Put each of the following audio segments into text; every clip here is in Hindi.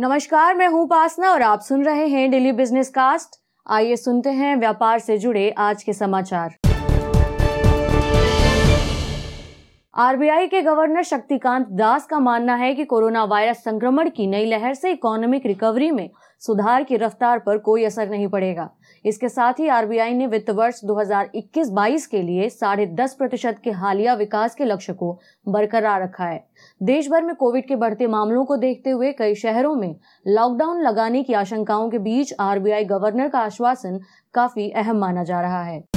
नमस्कार, मैं हूँ पासना और आप सुन रहे हैं डेली बिज़नेस कास्ट आइए सुनते हैं व्यापार से जुड़े आज के समाचार। आरबीआई के गवर्नर शक्तिकांत दास का मानना है कि कोरोना वायरस संक्रमण की नई लहर से इकोनॉमिक रिकवरी में सुधार की रफ्तार पर कोई असर नहीं पड़ेगा। इसके साथ ही आरबीआई ने वित्त वर्ष 2021-22 के लिए साढ़े दस प्रतिशत के हालिया विकास के लक्ष्य को बरकरार रखा है। देश भर में कोविड के बढ़ते मामलों को देखते हुए कई शहरों में लॉकडाउन लगाने की आशंकाओं के बीच आरबीआई गवर्नर का आश्वासन काफ़ी अहम माना जा रहा है।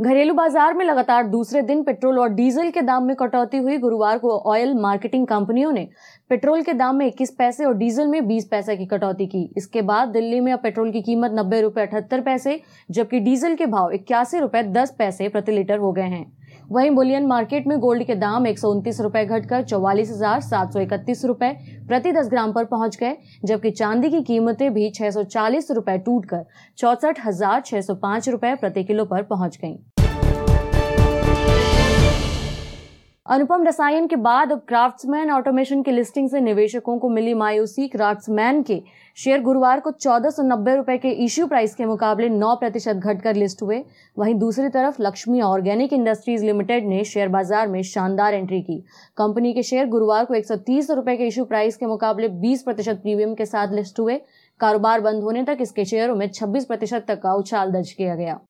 घरेलू बाज़ार में लगातार दूसरे दिन पेट्रोल और डीजल के दाम में कटौती हुई। गुरुवार को ऑयल मार्केटिंग कंपनियों ने पेट्रोल के दाम में 21 पैसे और डीजल में 20 पैसे की कटौती की। इसके बाद दिल्ली में अब पेट्रोल की कीमत नब्बे रुपये अठहत्तर पैसे, जबकि डीजल के भाव इक्यासी रुपये दस पैसे प्रति लीटर हो गए हैं। वहीं बुलियन मार्केट में गोल्ड के दाम एक रुपए घटकर चौवालीस हज़ार सात सौ इकतीस रुपए प्रति 10 ग्राम पर पहुँच गए, जबकि चांदी की कीमतें भी छह सौ चालीस रुपए टूटकर चौसठ हज़ार छह सौ पाँच रुपए प्रति किलो पर पहुँच गईं। अनुपम रसायन के बाद अब क्राफ्ट्समैन ऑटोमेशन की लिस्टिंग से निवेशकों को मिली मायूसी क्राफ्ट्समैन के शेयर गुरुवार को चौदह सौ नब्बे रुपए के इश्यू प्राइस के मुकाबले नौ प्रतिशत घटकर लिस्ट हुए। वहीं दूसरी तरफ़ लक्ष्मी ऑर्गेनिक इंडस्ट्रीज़ लिमिटेड ने शेयर बाज़ार में शानदार एंट्री की। कंपनी के शेयर गुरुवार को एक सौ तीस रुपए के इश्यू प्राइस के मुकाबले बीस प्रतिशत प्रीमियम के साथ लिस्ट हुए। कारोबार बंद होने तक इसके शेयरों में छब्बीस प्रतिशत तक का उछाल दर्ज किया गया।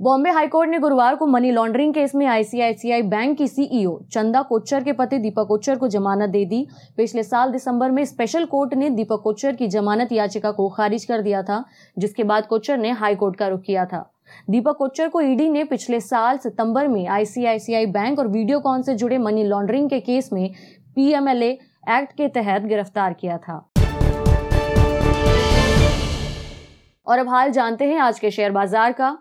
बॉम्बे हाईकोर्ट ने गुरुवार को मनी लॉन्ड्रिंग केस में आईसीआईसीआई बैंक की सीईओ चंदा कोच्चर के पति दीपक कोच्चर को जमानत दे दी। पिछले साल दिसंबर में स्पेशल कोर्ट ने दीपक कोच्चर की जमानत याचिका को खारिज कर दिया था, जिसके बाद कोच्चर ने हाईकोर्ट का रुख किया था। दीपक कोच्चर को ईडी ने पिछले साल सितंबर में आईसीआईसीआई बैंक और वीडियोकॉन से जुड़े मनी लॉन्ड्रिंग के केस में पीएमएलए एक्ट के तहत गिरफ़्तार किया था। और अब हाल जानते हैं आज के शेयर बाज़ार का।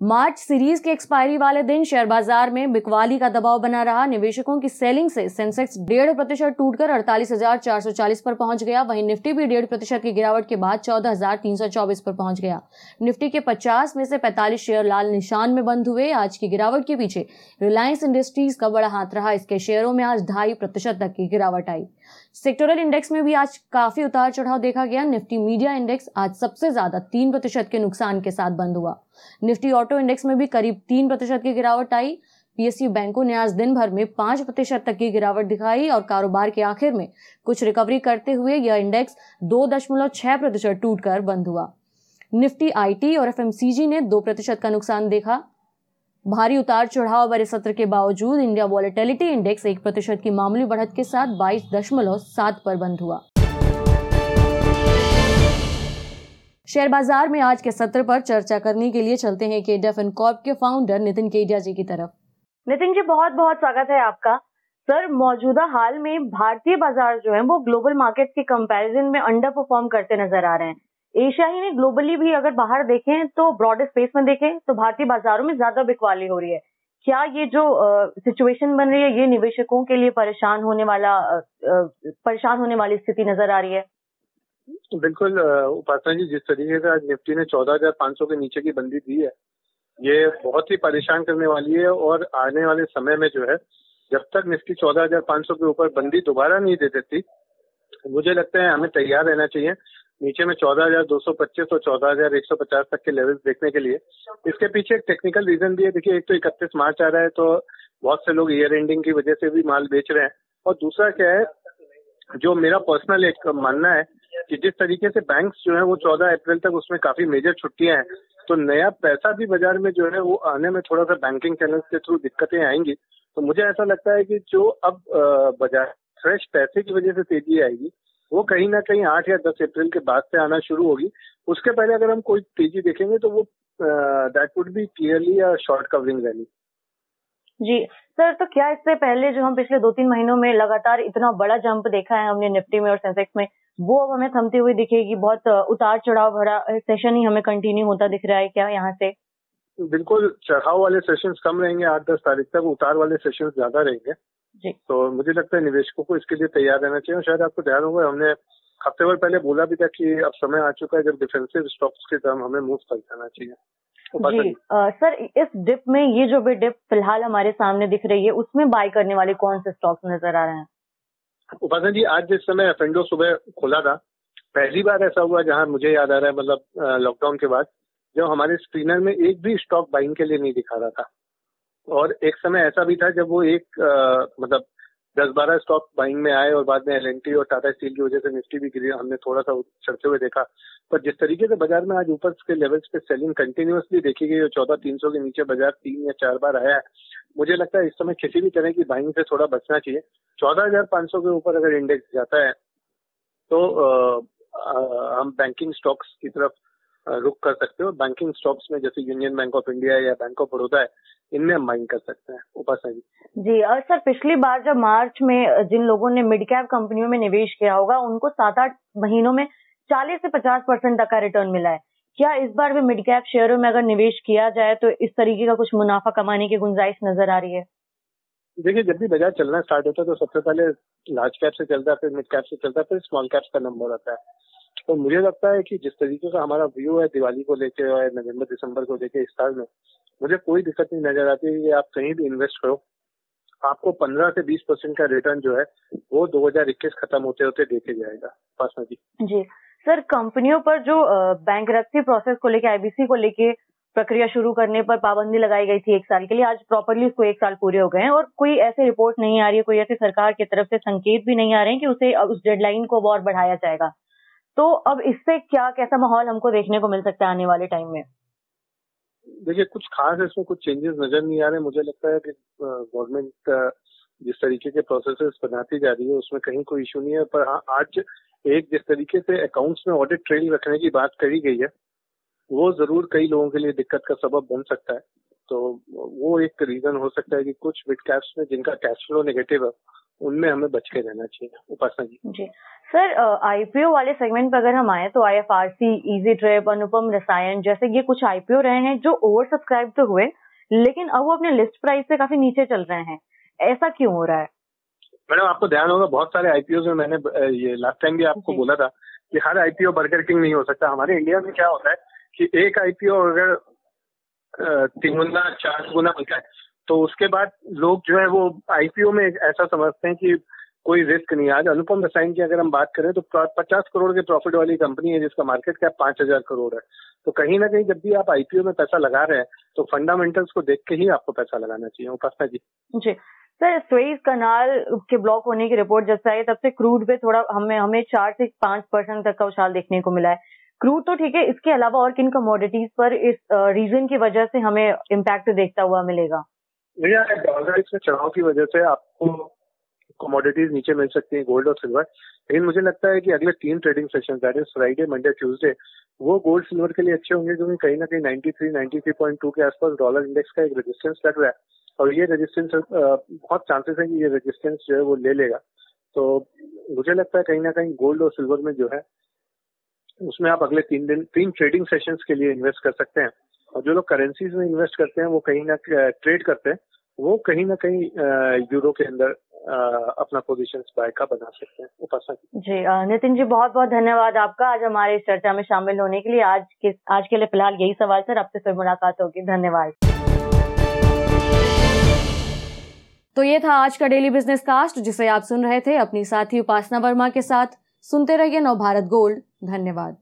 मार्च सीरीज़ के एक्सपायरी वाले दिन शेयर बाज़ार में बिकवाली का दबाव बना रहा। निवेशकों की सेलिंग से सेंसेक्स डेढ़ प्रतिशत टूटकर अड़तालीस हज़ार चार सौ चालीस पर पहुँच गया। वहीं निफ्टी भी डेढ़ प्रतिशत की गिरावट के बाद चौदह हज़ार तीन सौ चौबीस पर पहुँच गया। निफ्टी के पचास में से पैंतालीस शेयर लाल निशान में बंद हुए। आज की गिरावट के पीछे रिलायंस इंडस्ट्रीज़ का बड़ा हाथ रहा। इसके शेयरों में आज ढाई प्रतिशत तक की गिरावट आई। सेक्टोरल इंडेक्स में भी आज काफ़ी उतार चढ़ाव देखा गया। निफ्टी मीडिया इंडेक्स आज सबसे ज़्यादा तीन प्रतिशत के नुकसान के साथ बंद हुआ। निफ्टी ऑटो इंडेक्स में भी करीब तीन प्रतिशत की गिरावट आई। पीएसयू बैंकों ने आज दिन भर में पाँच प्रतिशत तक की गिरावट दिखाई और कारोबार के आखिर में कुछ रिकवरी करते हुए यह इंडेक्स दो दशमलव छह प्रतिशत टूट कर बंद हुआ। निफ्टी आईटी और एफएमसीजी ने दो प्रतिशत का नुकसान देखा। भारी उतार चढ़ाव भरे सत्र के बावजूद इंडिया वॉलेटिलिटी इंडेक्स एक प्रतिशत की मामूली बढ़त के साथ बाईस दशमलव सात पर बंद हुआ। शेयर बाज़ार में आज के सत्र पर चर्चा करने के लिए चलते हैं केडफ एंड कॉर्प के फाउंडर नितिन केडिया जी की तरफ़। नितिन जी बहुत बहुत स्वागत है आपका। सर, मौजूदा हाल में भारतीय बाज़ार जो है, वो ग्लोबल मार्केट के कंपैरिजन में अंडर परफॉर्म करते नज़र आ रहे हैं। एशिया ही नहीं ग्लोबली भी अगर बाहर देखें तो ब्रॉड स्पेस में देखें तो भारतीय बाजारों में ज़्यादा बिकवाली हो रही है। क्या ये जो सिचुएशन बन रही है, ये निवेशकों के लिए परेशान होने वाला परेशान होने वाली स्थिति नज़र आ रही है? बिल्कुल उपासना जी, जिस तरीके से आज निफ्टी ने चौदह हज़ार पाँच सौ के नीचे की बंदी दी है, ये बहुत ही परेशान करने वाली है और आने वाले समय में जो है, जब तक निफ्टी चौदह हज़ार पाँच सौ के ऊपर बंदी दोबारा नहीं दे देती, मुझे लगता है हमें तैयार रहना चाहिए। नीचे में चौदह हज़ार दो सौ पच्चीस और चौदह हज़ार एक सौ पचास तक के लेवल्स देखने के लिए। इसके पीछे एक टेक्निकल रीजन भी है, देखिए, एक तो इकतीस मार्च आ रहा है तो बहुत से लोग ईयर एंडिंग की वजह से भी माल बेच रहे हैं। और दूसरा क्या है, जो मेरा पर्सनल एक मानना है कि जिस तरीके से बैंक्स जो है वो चौदह अप्रैल तक उसमें काफ़ी मेजर छुट्टियाँ हैं तो नया पैसा भी बाज़ार में जो है वो आने में थोड़ा सा बैंकिंग चैनल के थ्रू दिक्कतें आएँगी। तो मुझे ऐसा लगता है कि जो अब बाज़ार फ्रेश पैसे की वजह से तेज़ी आएगी, वो कहीं ना कहीं आठ या दस अप्रैल के बाद से आना शुरू होगी। उसके पहले अगर हम कोई तेज़ी देखेंगे तो वो that would be clearly short covering rally ji, sir तो क्या इससे पहले जो हम पिछले दो तीन महीनों में लगातार इतना बड़ा जंप देखा है हमने निफ्टी में और सेंसेक्स में वो अब हमें थमती हुई दिखेगी बहुत उतार चढ़ाव भरा सेशन ही हमें कंटिन्यू होता दिख रहा है क्या यहाँ से? बिल्कुल चढ़ाव वाले सेशन कम रहेंगे आठ दस तारीख तक उतार वाले सेशन ज़्यादा रहेंगे। जी। तो मुझे लगता है निवेशकों को इसके लिए तैयार रहना चाहिए शायद आपको ध्यान होगा हमने हफ़्ते भर पहले बोला भी था कि अब समय आ चुका है जब डिफेंसिव स्टॉक्स के दाम हमें मूव कर जाना चाहिए। जी आ, सर इस डिप में ये जो भी डिप फ़िलहाल हमारे सामने दिख रही है उसमें बाय करने वाले कौन से स्टॉक्स नज़र आ रहे हैं? उपासन जी आज जिस समय एफेंडो सुबह खुला था पहली बार ऐसा हुआ जहाँ मुझे याद आ रहा है मतलब लॉकडाउन के बाद जब हमारे स्क्रीनर में एक भी स्टॉक बाइंग के लिए नहीं दिखा रहा था। और एक समय ऐसा भी था जब वो एक आ, मतलब दस बारह स्टॉक बाइंग में आए और बाद में एलएनटी और टाटा स्टील की वजह से निफ्टी भी गिरी हमने थोड़ा सा चढ़ते हुए देखा। पर जिस तरीके से बाज़ार में आज ऊपर के लेवल्स पे सेलिंग कंटिन्यूसली देखी गई और चौदह तीन सौ के नीचे बाज़ार तीन या चार बार आया है मुझे लगता है इस समय किसी भी तरह की बाइंग से थोड़ा बचना चाहिए। चौदह हज़ार पाँच सौ के ऊपर अगर इंडेक्स जाता है तो आ, आ, हम बैंकिंग स्टॉक्स की तरफ़ रुक कर सकते हो। बैंकिंग स्टॉक्स में जैसे यूनियन बैंक ऑफ़ इंडिया या बैंक ऑफ़ बड़ौदा है इनमें हम माइंग कर सकते हैं उपासना जी। जी और सर पिछली बार जब मार्च में जिन लोगों ने मिड कैप कंपनियों में निवेश किया होगा उनको सात आठ महीनों में चालीस से पचास परसेंट तक का रिटर्न मिला है। क्या इस बार भी मिड कैप शेयरों में अगर निवेश किया जाए तो इस तरीके का कुछ मुनाफा कमाने की गुंजाइश नज़र आ रही है? देखिए जब भी बाज़ार चलना स्टार्ट होता है तो सबसे पहले लार्ज कैप से चलता है फिर मिड कैप से चलता है फिर स्मॉल कैप का नंबर आता है। तो मुझे लगता है कि जिस तरीके का हमारा व्यू है दिवाली को लेके और नवंबर, दिसंबर को लेके इस साल में, मुझे कोई दिक्कत नहीं नज़र आती है कि आप कहीं भी इन्वेस्ट करो। आपको 15 से 20 परसेंट का रिटर्न जो है, वो 2021 खत्म होते होते देखे जाएगा। पासना जी। जी। सर, कंपनियों पर जो बैंक प्रोसेस को लेके आईबीसी को लेके प्रक्रिया शुरू करने पर पाबंदी लगाई गई थी एक साल के लिए, आज प्रॉपरली उसको एक साल पूरे हो गए हैं और कोई ऐसे रिपोर्ट नहीं आ रही है, कोई ऐसे सरकार की तरफ़ से संकेत भी नहीं आ रहे हैं कि उसे उस डेडलाइन को और बढ़ाया जाएगा। तो अब इससे क्या, कैसा माहौल हमको देखने को मिल सकता है आने वाले टाइम में? देखिए, कुछ खास इसमें कुछ चेंजेस नज़र नहीं आ रहे। मुझे लगता है कि गवर्नमेंट जिस तरीके के प्रोसेस बनाती जा रही है, उसमें कहीं कोई इशू नहीं है। पर हाँ आज एक जिस तरीके से अकाउंट्स में ऑडिट ट्रेल रखने की बात करी गई है, वो ज़रूर कई लोगों के लिए दिक्कत का सबब बन सकता है। तो वो एक रीजन हो सकता है कि कुछ मिड कैप्स में जिनका कैश फ्लो नेगेटिव है उनमें हमें बच के रहना चाहिए उपासना जी। जी। सर आईपीओ वाले सेगमेंट पर अगर हम आए तो आई आईएफआरसी इजी ट्रेप अनुपम रसायन जैसे ये कुछ आईपीओ रहे हैं जो ओवर सब्सक्राइब तो हुए लेकिन अब वो अपने लिस्ट प्राइस से काफ़ी नीचे चल रहे हैं। ऐसा क्यों हो रहा है? मैडम आपको ध्यान होगा बहुत सारे आईपीओ में मैंने ये लास्ट टाइम भी आपको बोला था कि हर आईपीओ बर्गर किंग नहीं हो सकता। हमारे इंडिया में क्या होता है कि एक आईपीओ अगर तीन गुना चार गुना मिलता है। तो उसके बाद लोग जो है वो आईपीओ में ऐसा समझते हैं कि कोई रिस्क नहीं आज अनुपम रसायन की अगर हम बात करें तो पचास करोड़ के प्रॉफिट वाली कंपनी है जिसका मार्केट कैप पाँच हज़ार करोड़ है। तो कहीं ना कहीं जब भी आप आईपीओ में पैसा लगा रहे हैं तो फंडामेंटल्स को देख के ही आपको पैसा लगाना चाहिए। उपासना जी। जी। सर, स्वेज कनाल के ब्लॉक होने की रिपोर्ट जब से आई, तब से क्रूड पे थोड़ा हमें हमें चार से पाँच परसेंट तक का उछाल देखने को मिला है। क्रूड तो ठीक है, इसके अलावा और किन कमोडिटीज पर इस रीजन की वजह से हमें इम्पैक्ट देखता हुआ मिलेगा? भैया डॉलर में चढ़ाव की वजह से आपको कमोडिटीज नीचे मिल सकती है गोल्ड और सिल्वर लेकिन मुझे लगता है कि अगले तीन trading session that is Friday Monday Tuesday वो गोल्ड सिल्वर के लिए अच्छे होंगे, क्योंकि कहीं ना कहीं 93 93.2 के आसपास डॉलर इंडेक्स का एक रेजिस्टेंस लग रहा है। और ये रेजिस्टेंस बहुत चांसेस है कि ये रेजिस्टेंस जो है वो ले लेगा। तो मुझे लगता है कहीं ना कहीं गोल्ड और सिल्वर में जो है उसमें आप अगले तीन दिन तीन ट्रेडिंग सेशंस के लिए इन्वेस्ट कर सकते हैं। और जो लोग करेंसीज में इन्वेस्ट करते हैं वो कहीं ना ट्रेड करते हैं वो कहीं ना कहीं यूरो के अंदर अपना पोजीशन बाय का बना सकते हैं। उपासना जी नितिन जी बहुत बहुत धन्यवाद आपका। आज हमारे इस चर्चा में शामिल होने के लिए आज के आज के लिए फ़िलहाल यही सवाल सर। आपसे फिर मुलाकात होगी। धन्यवाद। तो ये था आज का डेली बिज़नेस कास्ट जिसे आप सुन रहे थे। अपनी साथी उपासना वर्मा के साथ। सुनते रहिए नव भारत गोल्ड। धन्यवाद।